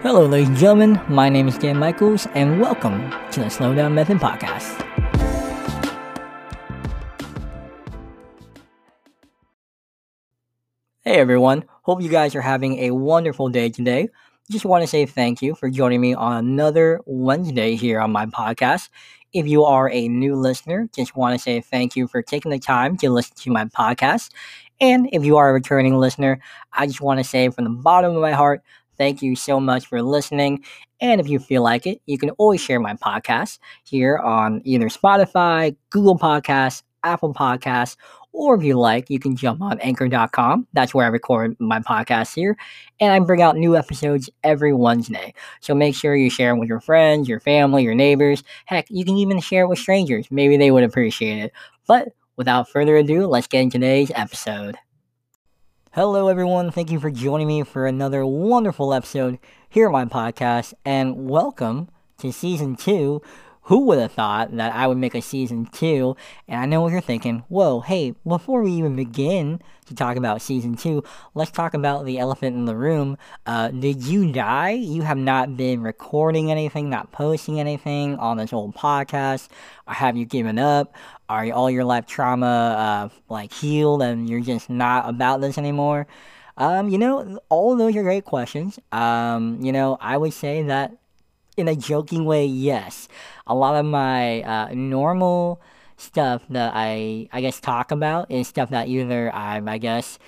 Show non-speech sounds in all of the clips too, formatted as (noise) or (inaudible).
Hello, ladies and gentlemen. My name is Dan Michaels, and welcome to the Slowdown Method Podcast. Hey, everyone. Hope you guys are having a wonderful day today. Just want to say thank you for joining me on another Wednesday here on my podcast. If you are a new listener, just want to say thank you for taking the time to listen to my podcast. And if you are a returning listener, I just want to say from the bottom of my heart, thank you so much for listening. And if you feel like it, you can always share my podcast here on either Spotify, Google Podcasts, Apple Podcasts, or if you like, you can jump on anchor.com. That's where I record my podcast here. And I bring out new episodes every Wednesday. So make sure you share it with your friends, your family, your neighbors. Heck, you can even share it with strangers. Maybe they would appreciate it. But without further ado, let's get into today's episode. Hello, everyone. Thank you for joining me for another wonderful episode here on my podcast. And welcome to season two who would have thought that I would make a season two? And I know what you're thinking. Whoa, hey, before we even begin to talk about season two, let's talk about the elephant in the room. Uh, did you die? You have not been recording anything, not posting anything on this old podcast. Or have you given up? Are all your life trauma uh, like healed and you're just not about this anymore? Um, you know, all those are great questions. Um, you know, I would say that in a joking way, yes. A lot of my uh, normal stuff that I I guess talk about is stuff that either I'm I guess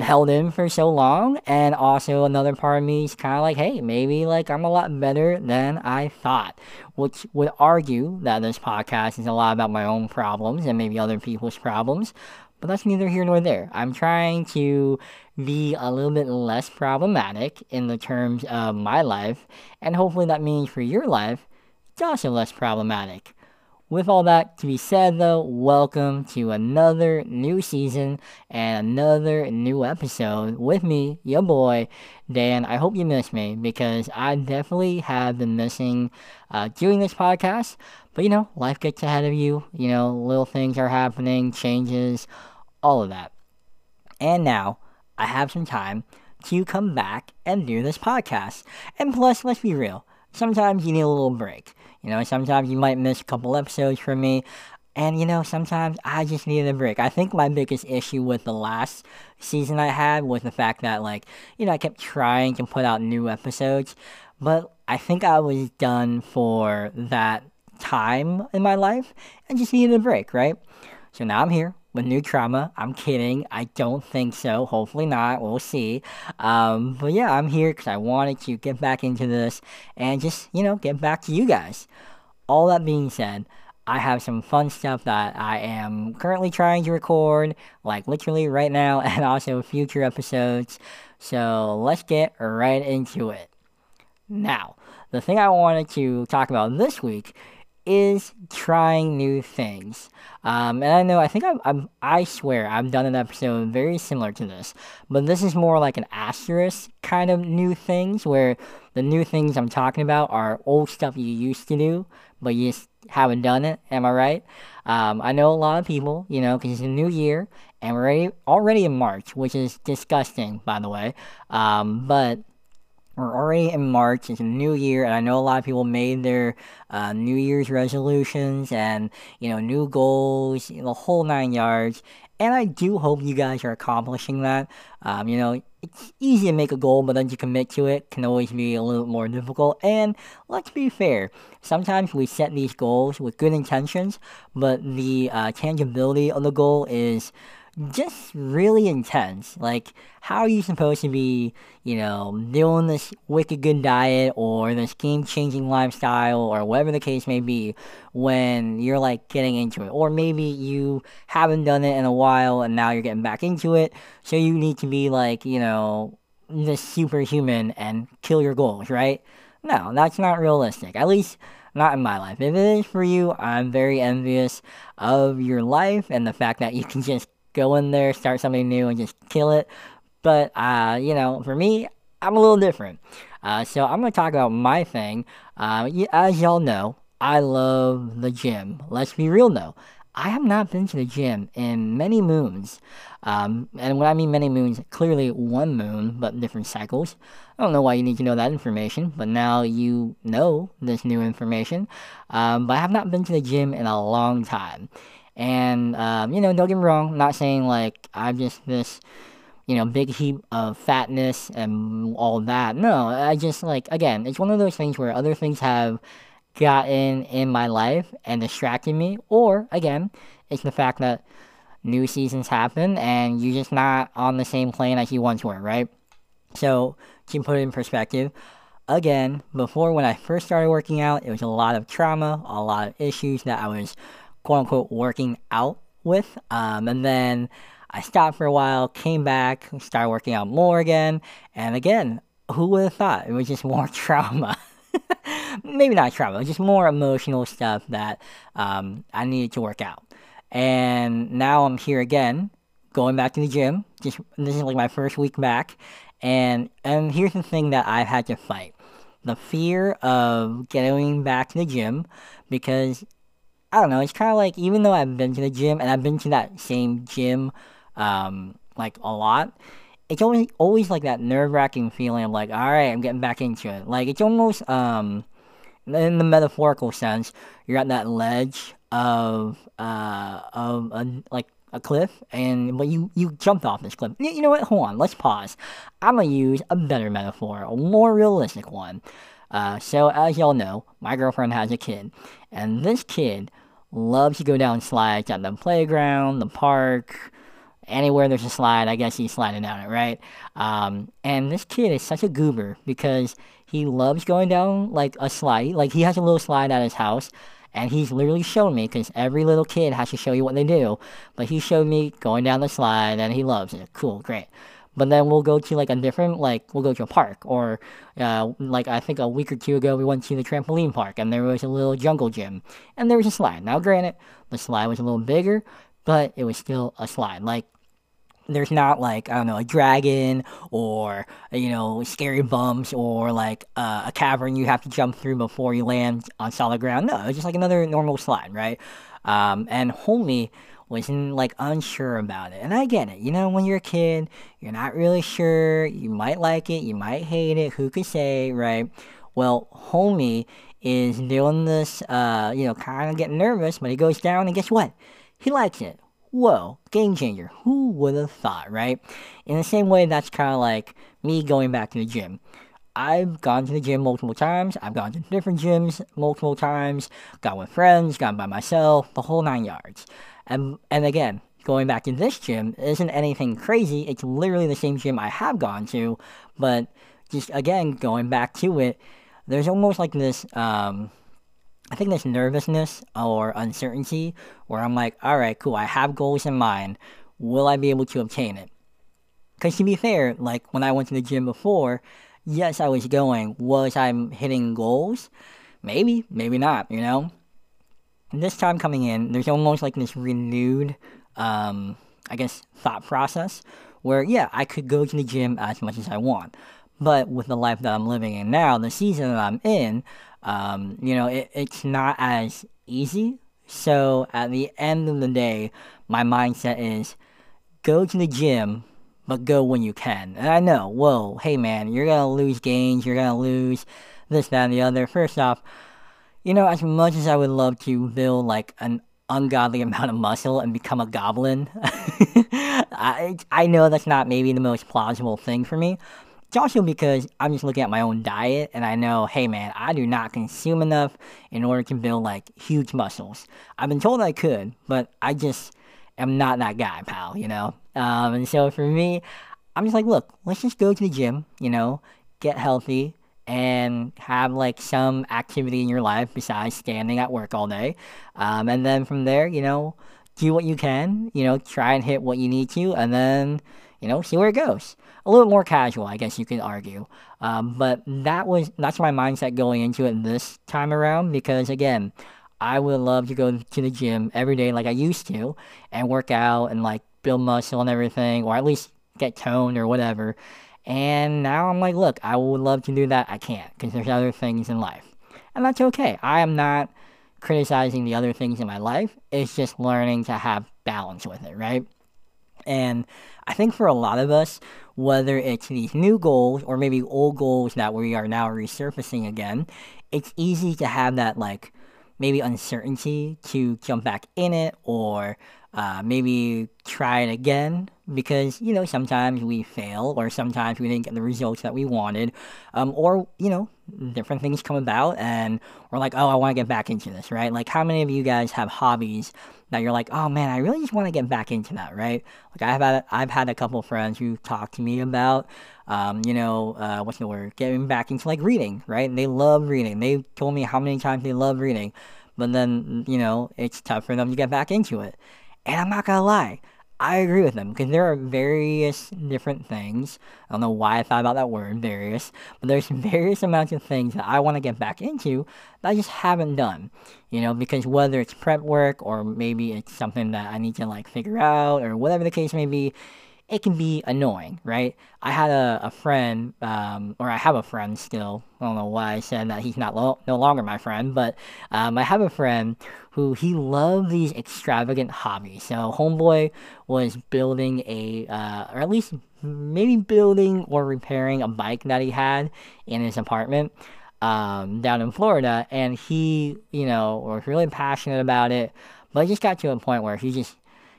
held in for so long and also another part of me is kind of like hey maybe like i'm a lot better than i thought which would argue that this podcast is a lot about my own problems and maybe other people's problems but that's neither here nor there. I'm trying to be a little bit less problematic in the terms of my life, and hopefully that means for your life, it's also less problematic. With all that to be said, though, welcome to another new season and another new episode with me, your boy, Dan. I hope you miss me because I definitely have been missing uh, doing this podcast. But you know, life gets ahead of you. You know, little things are happening, changes, all of that. And now I have some time to come back and do this podcast. And plus, let's be real, sometimes you need a little break. You know, sometimes you might miss a couple episodes from me. And you know, sometimes I just needed a break. I think my biggest issue with the last season I had was the fact that, like, you know, I kept trying to put out new episodes, but I think I was done for that time in my life and just needed a break, right? So now I'm here with new trauma. I'm kidding. I don't think so. Hopefully not. We'll see. Um, but yeah, I'm here because I wanted to get back into this and just, you know, get back to you guys. All that being said, I have some fun stuff that I am currently trying to record, like literally right now, (laughs) and also future episodes. So let's get right into it. Now, the thing I wanted to talk about this week is trying new things. Um, and I know, I think I'm, I'm, I swear I've done an episode very similar to this, but this is more like an asterisk kind of new things where the new things I'm talking about are old stuff you used to do, but you just haven't done it. Am I right? Um, I know a lot of people, you know, because it's a new year and we're already, already in March, which is disgusting, by the way. Um, but we're already in March. It's a new year, and I know a lot of people made their uh, New Year's resolutions and you know new goals, the whole nine yards. And I do hope you guys are accomplishing that. Um, you know, it's easy to make a goal, but then to commit to it can always be a little more difficult. And let's be fair, sometimes we set these goals with good intentions, but the uh, tangibility of the goal is just really intense. Like, how are you supposed to be, you know, doing this wicked good diet or this game changing lifestyle or whatever the case may be when you're like getting into it? Or maybe you haven't done it in a while and now you're getting back into it. So you need to be like, you know, this superhuman and kill your goals, right? No, that's not realistic. At least not in my life. If it is for you, I'm very envious of your life and the fact that you can just go in there, start something new, and just kill it. But, uh, you know, for me, I'm a little different. Uh, so I'm going to talk about my thing. Uh, as y'all know, I love the gym. Let's be real though. I have not been to the gym in many moons. Um, and when I mean many moons, clearly one moon, but different cycles. I don't know why you need to know that information, but now you know this new information. Um, but I have not been to the gym in a long time. And, um, you know, don't get me wrong, not saying like I'm just this, you know, big heap of fatness and all that. No, I just like, again, it's one of those things where other things have gotten in my life and distracted me. Or, again, it's the fact that new seasons happen and you're just not on the same plane as you once were, right? So, to put it in perspective, again, before when I first started working out, it was a lot of trauma, a lot of issues that I was quote unquote working out with. Um, and then I stopped for a while, came back, started working out more again. And again, who would have thought it was just more (laughs) trauma? maybe not trauma, just more emotional stuff that um, I needed to work out. And now I'm here again, going back to the gym. Just this is like my first week back, and and here's the thing that I've had to fight: the fear of getting back to the gym, because I don't know. It's kind of like even though I've been to the gym and I've been to that same gym, um, like a lot it's always always like that nerve wracking feeling of like, all right, I'm getting back into it. Like it's almost um in the metaphorical sense, you're at that ledge of uh of a, like a cliff and but you you jumped off this cliff. You know what? Hold on, let's pause. I'm gonna use a better metaphor, a more realistic one. Uh, so as y'all know, my girlfriend has a kid, and this kid loves to go down slides at the playground, the park, anywhere there's a slide, I guess he's sliding down it, right? Um, and this kid is such a goober because he loves going down like a slide. Like he has a little slide at his house, and he's literally shown me because every little kid has to show you what they do. But he showed me going down the slide, and he loves it. Cool, great. But then we'll go to like a different, like we'll go to a park, or uh, like I think a week or two ago we went to the trampoline park, and there was a little jungle gym, and there was a slide. Now, granted, the slide was a little bigger, but it was still a slide. Like there's not like I don't know a dragon or you know scary bumps or like uh, a cavern you have to jump through before you land on solid ground. No, it's just like another normal slide, right? Um, and homie was like unsure about it, and I get it. You know, when you're a kid, you're not really sure. You might like it, you might hate it. Who could say, right? Well, homie is doing this, uh, you know, kind of getting nervous, but he goes down, and guess what? He likes it whoa, game changer. Who would have thought, right? In the same way, that's kind of like me going back to the gym. I've gone to the gym multiple times. I've gone to different gyms multiple times. Gone with friends, gone by myself, the whole nine yards. And and again, going back to this gym isn't anything crazy. It's literally the same gym I have gone to, but just again going back to it, there's almost like this um, I think this nervousness or uncertainty where I'm like, all right, cool, I have goals in mind. Will I be able to obtain it? Because to be fair, like when I went to the gym before, yes, I was going. Was I hitting goals? Maybe, maybe not, you know? This time coming in, there's almost like this renewed, um, I guess, thought process where, yeah, I could go to the gym as much as I want. But with the life that I'm living in now, the season that I'm in, um, you know, it, it's not as easy. So at the end of the day, my mindset is go to the gym, but go when you can. And I know, whoa, hey man, you're gonna lose gains, you're gonna lose this, that, and the other. First off, you know, as much as I would love to build like an ungodly (laughs) amount of muscle and become a goblin, (laughs) I, I know that's not maybe the most plausible thing for me. It's also because I'm just looking at my own diet and I know, hey man, I do not consume enough in order to build like huge muscles. I've been told I could, but I just am not that guy, pal, you know? Um, and so for me, I'm just like, look, let's just go to the gym, you know, get healthy and have like some activity in your life besides standing at work all day. Um, and then from there, you know, do what you can, you know, try and hit what you need to, and then, you know, see where it goes a little more casual, I guess you could argue. Um, but that was that's my mindset going into it this time around because again, I would love to go to the gym every day like I used to and work out and like build muscle and everything, or at least get toned or whatever. And now I'm like, look, I would love to do that. I can't because there's other things in life, and that's okay. I am not criticizing the other things in my life. It's just learning to have balance with it, right? And I think for a lot of us, whether it's these new goals or maybe old goals that we are now resurfacing again, it's easy to have that like maybe uncertainty to jump back in it or uh, maybe try it again because you know sometimes we fail or sometimes we didn't get the results that we wanted um, or you know different things come about and we're like oh i want to get back into this right? Like how many of you guys have hobbies that you're like oh man i really just want to get back into that right? Like i've had i've had a couple friends who talked to me about um, you know uh, what's the word? Getting back into like reading right? And they love reading. They told me how many times they love reading but then you know it's tough for them to get back into it. And I'm not gonna lie, I agree with them because there are various different things. I don't know why I thought about that word, various, but there's (laughs) various amounts of things that I want to get back into that I just haven't done. You know, because whether it's prep work or maybe it's something that I need to like figure out or whatever the case may be, it can be annoying, right? I had a, a friend, um, or I have a friend still. I don't know why I said that he's not lo- no longer my friend, but um, I have a friend who he loved these extravagant hobbies. So Homeboy was building a, uh, or at least maybe building or repairing a bike that he had in his apartment um, down in Florida, and he, you know, was really passionate about it. But it just got to a point where he just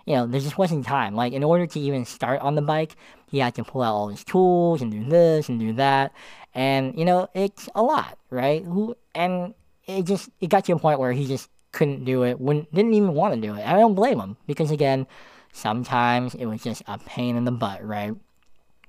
you know, there just wasn't time. Like, in order to even start on the bike, he had to pull out all his tools and do this and do that. And, you know, it's a lot, right? Who And it just, it got to a point where he just couldn't do it, wouldn't, didn't even want to do it. I don't blame him because, again, sometimes it was just a pain in the butt, right?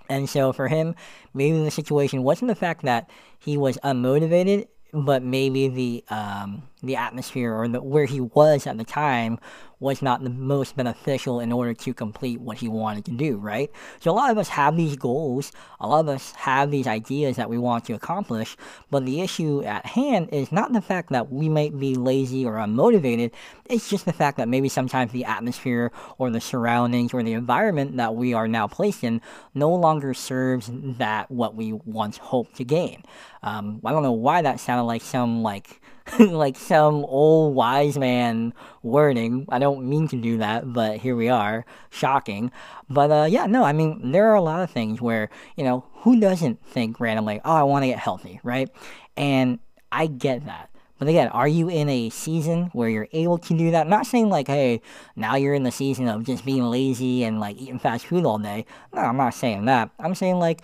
And so for him, maybe the situation wasn't the fact that he was unmotivated, but maybe the um, the atmosphere or the, where he was at the time was not the most beneficial in order to complete what he wanted to do, right? So a lot of us have these goals, a lot of us have these ideas that we want to accomplish, but the issue at hand is not the fact that we might be lazy or unmotivated, it's just the fact that maybe sometimes the atmosphere or the surroundings or the environment that we are now placed in no longer serves that what we once hoped to gain. Um, I don't know why that sounded like some like (laughs) like some old wise man wording. I don't mean to do that, but here we are. Shocking. But uh, yeah, no, I mean, there are a lot of things where, you know, who doesn't think randomly, oh, I want to get healthy, right? And I get that. But again, are you in a season where you're able to do that? I'm not saying like, hey, now you're in the season of just being lazy and like eating fast food all day. No, I'm not saying that. I'm saying like,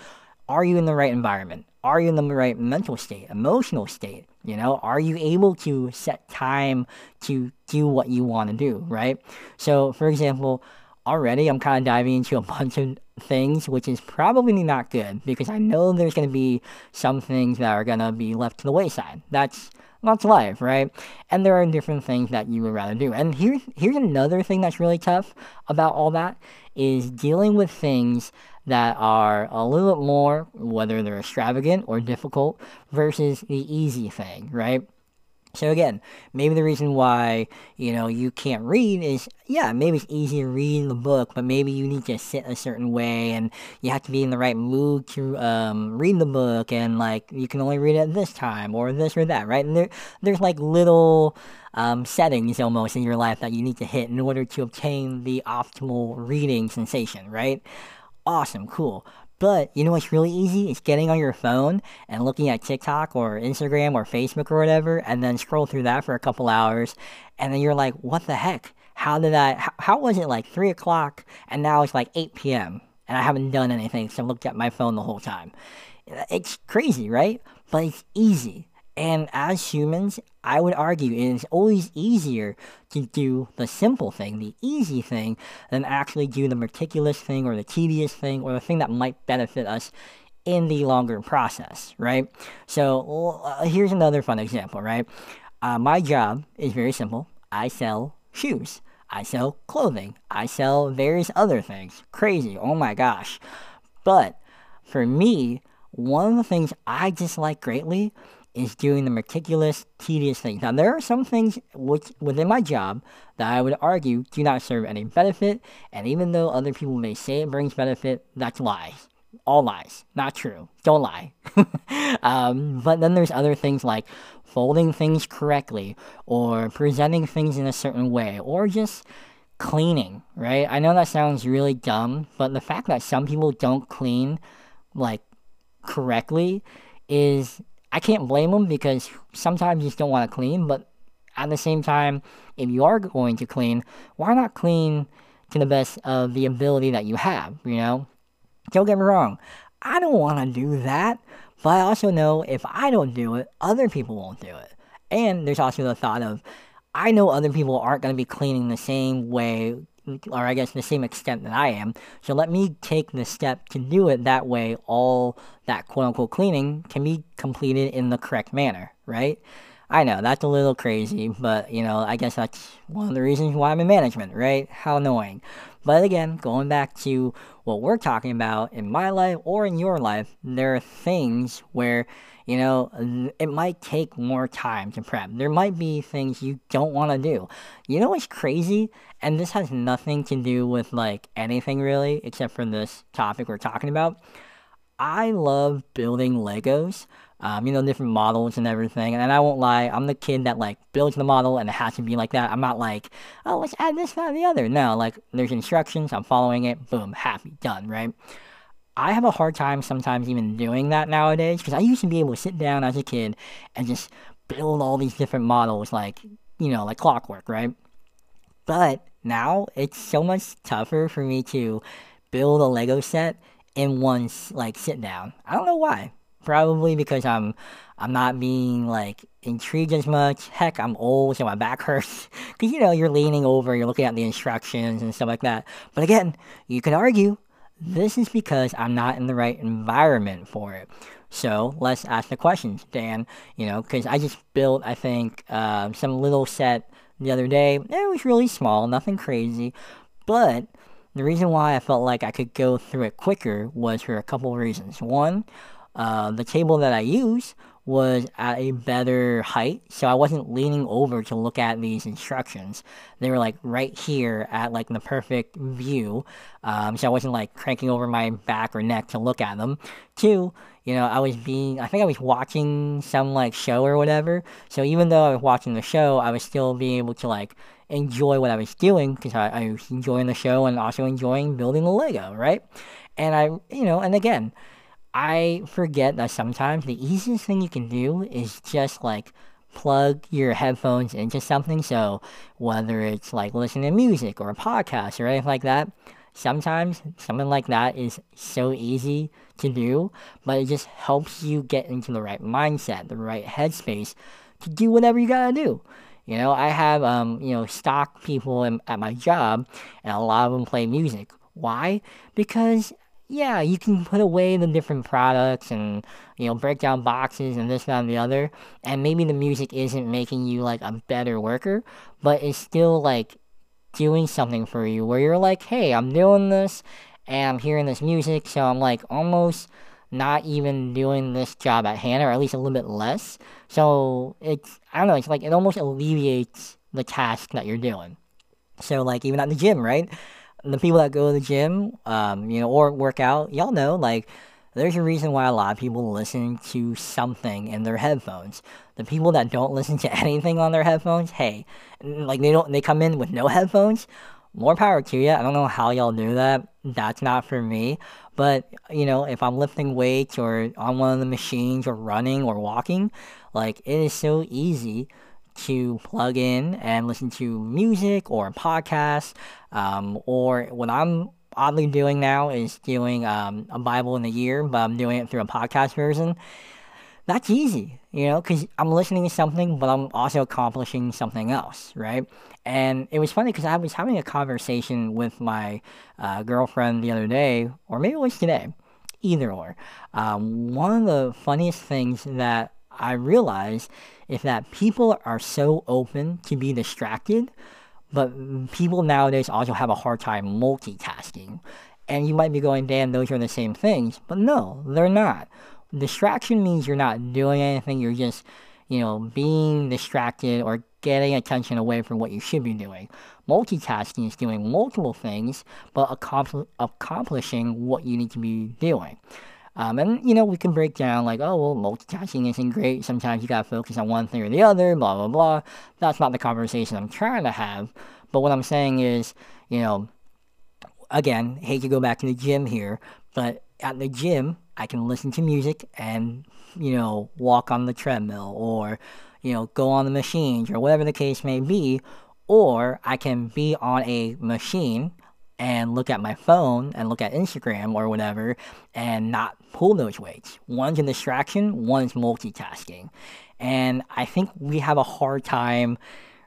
are you in the right environment? Are you in the right mental state, emotional state? You know, are you able to set time to do what you want to do, right? So, for example, already I'm kind of diving into a (laughs) bunch of things, which is probably not good because I know there's going to be some things that are going to be left to the wayside. That's that's life, right? And there are different things that you would rather do. And here's here's another thing that's really tough about all that is dealing with things that are a little bit more, whether they're extravagant or difficult, versus the easy thing, right? So again, maybe the reason why you know you can't read is yeah, maybe it's easy to read the book, but maybe you need to sit a certain way, and you have to be in the right mood to um, read the book, and like you can only read it this time or this or that, right? And there, there's like little um, settings almost in your life that you need to hit in order to obtain the optimal reading sensation, right? Awesome, cool. But you know what's really easy? It's getting on your phone and looking at TikTok or Instagram or Facebook or whatever, and then scroll through that for a couple hours, and then you're like, what the heck? How did I? How, how was it like three o'clock and now it's like eight p.m. and I haven't done anything, so I looked at my phone the whole time. It's crazy, right? But it's easy. And as humans, I would argue it is always easier to do the simple thing, the easy thing, than actually do the meticulous thing or the tedious thing or the thing that might benefit us in the longer process, right? So uh, here's another fun example, right? Uh, my job is very simple. I sell shoes. I sell clothing. I sell various other things. Crazy. Oh my gosh. But for me, one of the things I dislike greatly is doing the meticulous, tedious things. Now, there are some things which within my job that I would argue do not serve any benefit, and even though other people may say it brings benefit, that's lies. all lies. Not true. Don't lie. (laughs) um, but then there's other things like folding things correctly or presenting things in a certain way or just cleaning, right? I know that sounds really dumb, but the fact that some people don't clean like correctly is I can't blame them because sometimes you just don't want to clean, but at the same time, if you are going to clean, why not clean to the best of the ability that you have, you know? Don't get me wrong, I don't want to do that, but I also know if I don't do it, other people won't do it. And there's also the thought of, I know other people aren't going to be cleaning the same way, or I guess the same extent that I am. So let me take the step to do it that way. All that quote unquote cleaning can be completed in the correct manner, right? I know that's a little crazy, but you know, I guess that's one of the reasons why I'm in management, right? How annoying. But again, going back to what we're talking about in my life or in your life, there are things where, you know, it might take more time to prep. There might be things you don't want to do. You know what's crazy? And this has nothing to do with like anything really, except for this topic we're talking about. I love building Legos um, you know, different models and everything. And I won't lie, I'm the kid that like builds the model and it has to be like that. I'm not like, oh, let's add this, that, and the other. No, like there's instructions, I'm following it, boom, happy, done, right? I have a hard time sometimes even doing that nowadays because I used to be able to sit down as a kid and just build all these different models like, you know, like clockwork, right? But now it's so much tougher for me to build a Lego set in one like sit down. I don't know why. Probably because I'm I'm not being like intrigued as much. Heck, I'm old, so my back (laughs) hurts. Cause you know you're leaning over, you're looking at the instructions and stuff like that. But again, you could argue this is because I'm not in the right environment for it. So let's ask the questions, Dan. You know, because I just built, I think, uh, some little set the other day. It was really small, nothing crazy, but the reason why I felt like I could go through it quicker was for a couple of reasons. One, uh, the table that I use was at a better height, so I wasn't leaning over to look at these instructions. They were like right here at like the perfect view, um, so I wasn't like cranking over my back or neck to look at them. Two, you know, I was being, I think I was watching some like show or whatever, so even though I was watching the show, I was still being able to like enjoy what I was doing because I, I was enjoying the show and also enjoying building the Lego, right? And I, you know, and again, I forget that sometimes the easiest thing you can do is just like plug your headphones into something. So whether it's like listening to music or a podcast or anything like that, sometimes something like that is so easy to do, but it just helps you get into the right mindset, the right headspace to do whatever you gotta do. You know, I have um, you know, stock people in, at my job, and a lot of them play music. Why? Because yeah, you can put away the different products and you know break down boxes and this that and the other, and maybe the music isn't making you like a better worker, but it's still like doing something for you where you're like, hey, I'm doing this and I'm hearing this music, so I'm like almost not even doing this job at hand, or at least a little bit less. So it's I don't know, it's like it almost alleviates the task that you're doing. So like even at the gym, right? The people that go to the gym, um, you know, or work out, y'all know, like, there's a reason why a lot of people listen to something in their headphones. The people that don't listen to (laughs) anything on their headphones, hey, like they don't, they come in with no headphones. More power to you. I don't know how y'all do that. That's not for me. But you know, if I'm lifting weights or on one of the machines or running or walking, like it is so easy to plug in and listen to music or podcasts. Um, or what I'm oddly doing now is doing um, a Bible in a year, but I'm doing it through a podcast version. That's easy, you know, because I'm listening to something, but I'm also accomplishing something else, right? And it was funny because I was having a conversation with my uh, girlfriend the other day, or maybe it was today, either or. Um, one of the funniest things that I realize is that people are so open to be distracted, but people nowadays also have a hard time multitasking. And you might be going, damn, those are the same things. But no, they're not. Distraction means you're not doing anything, you're just, you know, being distracted or getting attention away from what you should be doing. Multitasking is doing multiple things, but accompli- accomplishing what you need to be doing. Um, and you know, we can break down like, oh well, multitasking isn't great. Sometimes you gotta focus on one thing or the other. Blah blah blah. That's not the conversation I'm trying to have. But what I'm saying is, you know, again, hate to go back to the gym here, but at the gym, I can listen to music and you know walk on the treadmill or you know go on the machines or whatever the case may be, or I can be on a machine and look at my phone and look at Instagram or whatever and not pull those weights. One's a distraction, one's multitasking. And I think we have a hard time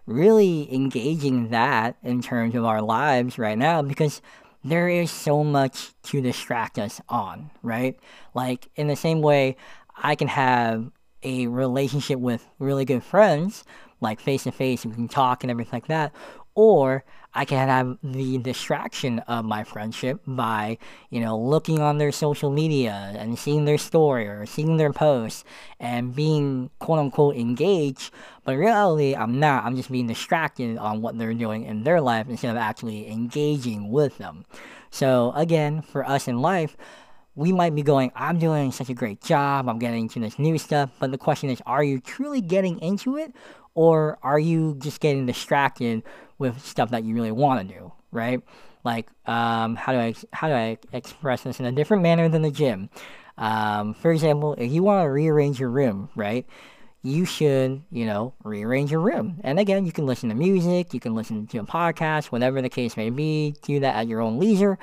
really engaging that in terms of our lives right now because there is so much to distract us on, right? Like, in the same way, I can have a relationship with really good friends, like face to face, we can talk and everything like that, or I can have the distraction of my friendship by, you know, looking on their social media and seeing their story or seeing their posts and being quote unquote engaged. But in reality, I'm not. I'm just being distracted on what they're doing in their life instead of actually engaging with them. So, again, for us in life, we might be going, I'm doing such a great job, I'm getting into this new stuff, but the question is, are you truly getting into it, or are you just getting distracted with stuff that you really want to do, right? Like, um, how do I how do I express this in a different manner than the gym? Um, for example, if you want to rearrange your room, right? You should, you know, rearrange your room. And again, you can listen to music, you can listen to a podcast, whatever the case may be. Do that at your own leisure,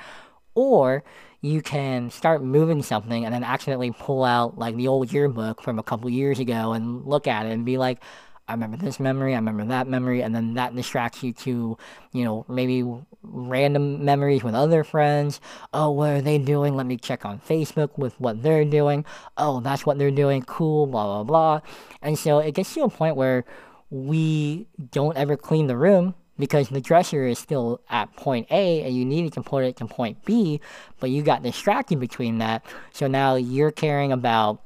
or you can start moving something and then accidentally pull out like the old yearbook from a couple years ago and look at it and be like, I remember this memory, I remember that memory, and then that distracts you to, you know, maybe random memories with other friends. Oh, what are they doing? Let me check on Facebook with what they're doing. Oh, that's what they're doing. Cool, blah, blah, blah. And so it gets to a point where we don't ever clean the room because the dresser is still at point A and you needed to put it to point B, but you got distracted between that. So now you're caring about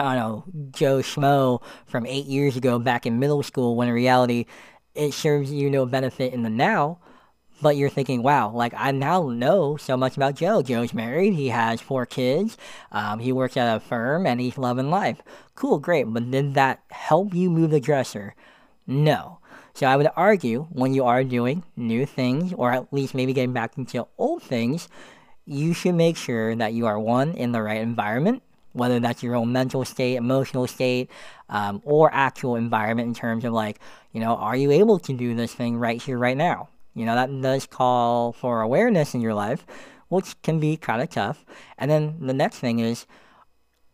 I don't know, Joe Schmo from eight years ago back in middle school when in reality it serves you no benefit in the now. But you're thinking, wow, like I now know so much about Joe. Joe's married, he has four kids, um, he works at a firm, and he's loving life. Cool, great. But did that help you move the dresser? No. So I would argue when you are doing new things, or at least maybe getting back into old things, you should make sure that you are one in the right environment whether that's your own mental state, emotional state, um, or actual environment in terms of like, you know, are you able to do this thing right here, right now? You know, that does call for awareness in your life, which can be kind of tough. And then the next thing is,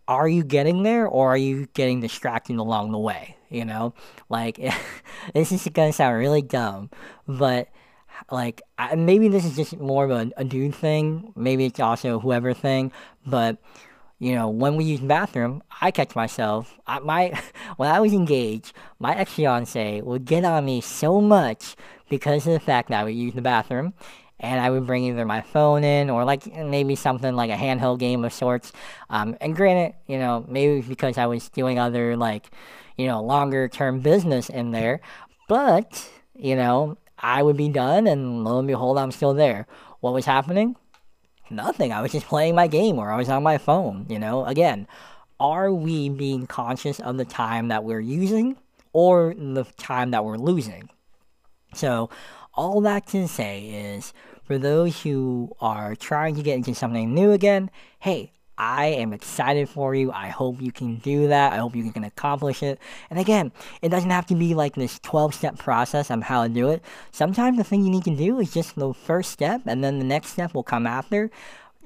are you getting there or are you getting distracted along the way? You know, like (laughs) this is gonna sound really dumb, but like I, maybe this is just more of a, a dude thing. Maybe it's also whoever thing, but you know, when we use the bathroom, I catch myself. I, my (laughs) when I was engaged, my ex fiance would get on me so much because of the fact that I would use the bathroom, and I would bring either my phone in or like maybe something like a handheld game of sorts. Um, and granted, you know, maybe because I was doing other like, you know, longer term business in there, but you know, I would be done, and lo and behold, I'm still there. What was happening? Nothing. I was just playing my game or I was on my phone, you know? Again, are we being conscious of the time that we're using or the time that we're losing? So, all that to say is for those who are trying to get into something new again, hey, I am excited for you. I hope you can do that. I hope you can accomplish it. And again, it doesn't have to be like this 12 step process on how to do it. Sometimes the thing you need to do is just the first step, and then the next step will come after.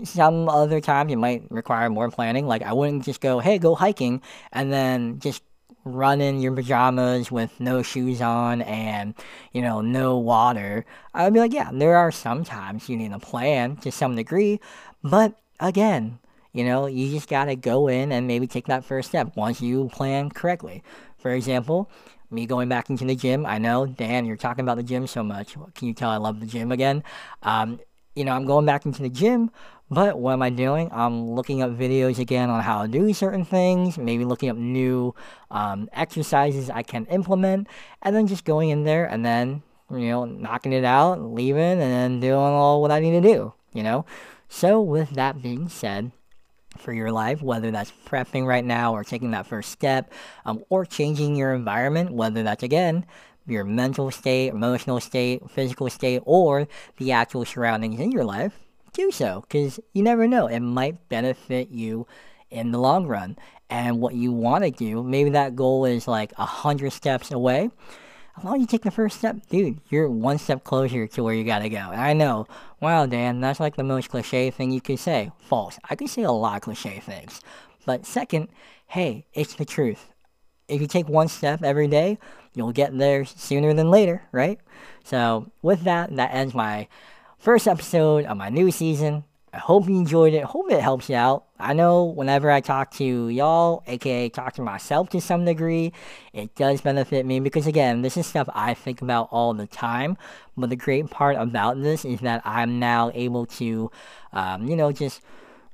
Some other times it might require more planning. Like, I wouldn't just go, hey, go hiking, and then just run in your pajamas with no shoes on and, you know, no water. I would be like, yeah, there are some times you need a plan to some degree, but again, you know, you just got to go in and maybe take that first step once you plan correctly. For example, me going back into the gym. I know, Dan, you're talking about the gym so much. Can you tell I love the gym again? Um, you know, I'm going back into the gym, But what am I doing? I'm looking up videos again on how to do certain things, maybe looking up new um, exercises I can implement, and then just going in there and then, you know, knocking it out, leaving, and then doing all what I need to do, you know? So, with that being said, for your life, whether that's prepping right now or taking that first step, um, or changing your environment, whether that's again your mental state, emotional state, physical state, or the actual surroundings in your life, do so because you never know. It might benefit you in the long run. And what you want to do, maybe that goal is like a hundred steps away. As long as you take the first step, dude, you're one step closer to where you gotta go. I know, wow, Dan, that's like the most cliche thing you could say. False. I can say a lot of cliche things. But second, hey, it's the truth. If you take one step every day, you'll get there sooner than later, right? So, with that, that ends my first episode of my new season. I hope you enjoyed it. Hope it helps you out. I know whenever I talk to y'all, aka talk to myself to some degree, it does benefit me because again, this is stuff I think about all the time. But the great part about this is that I'm now able to, um, you know, just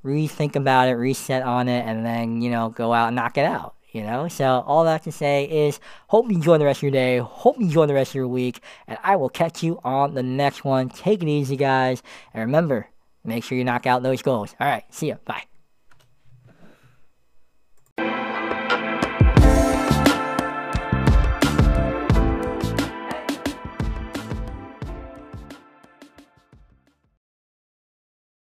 rethink about it, reset on it, and then, you know, go out and knock it out. You know, so all that to say is hope you enjoy the rest of your day, hope you enjoy the rest of your week, and I will catch you on the next one. Take it easy, guys, and remember, make sure you knock out those goals. All right, see ya. Bye.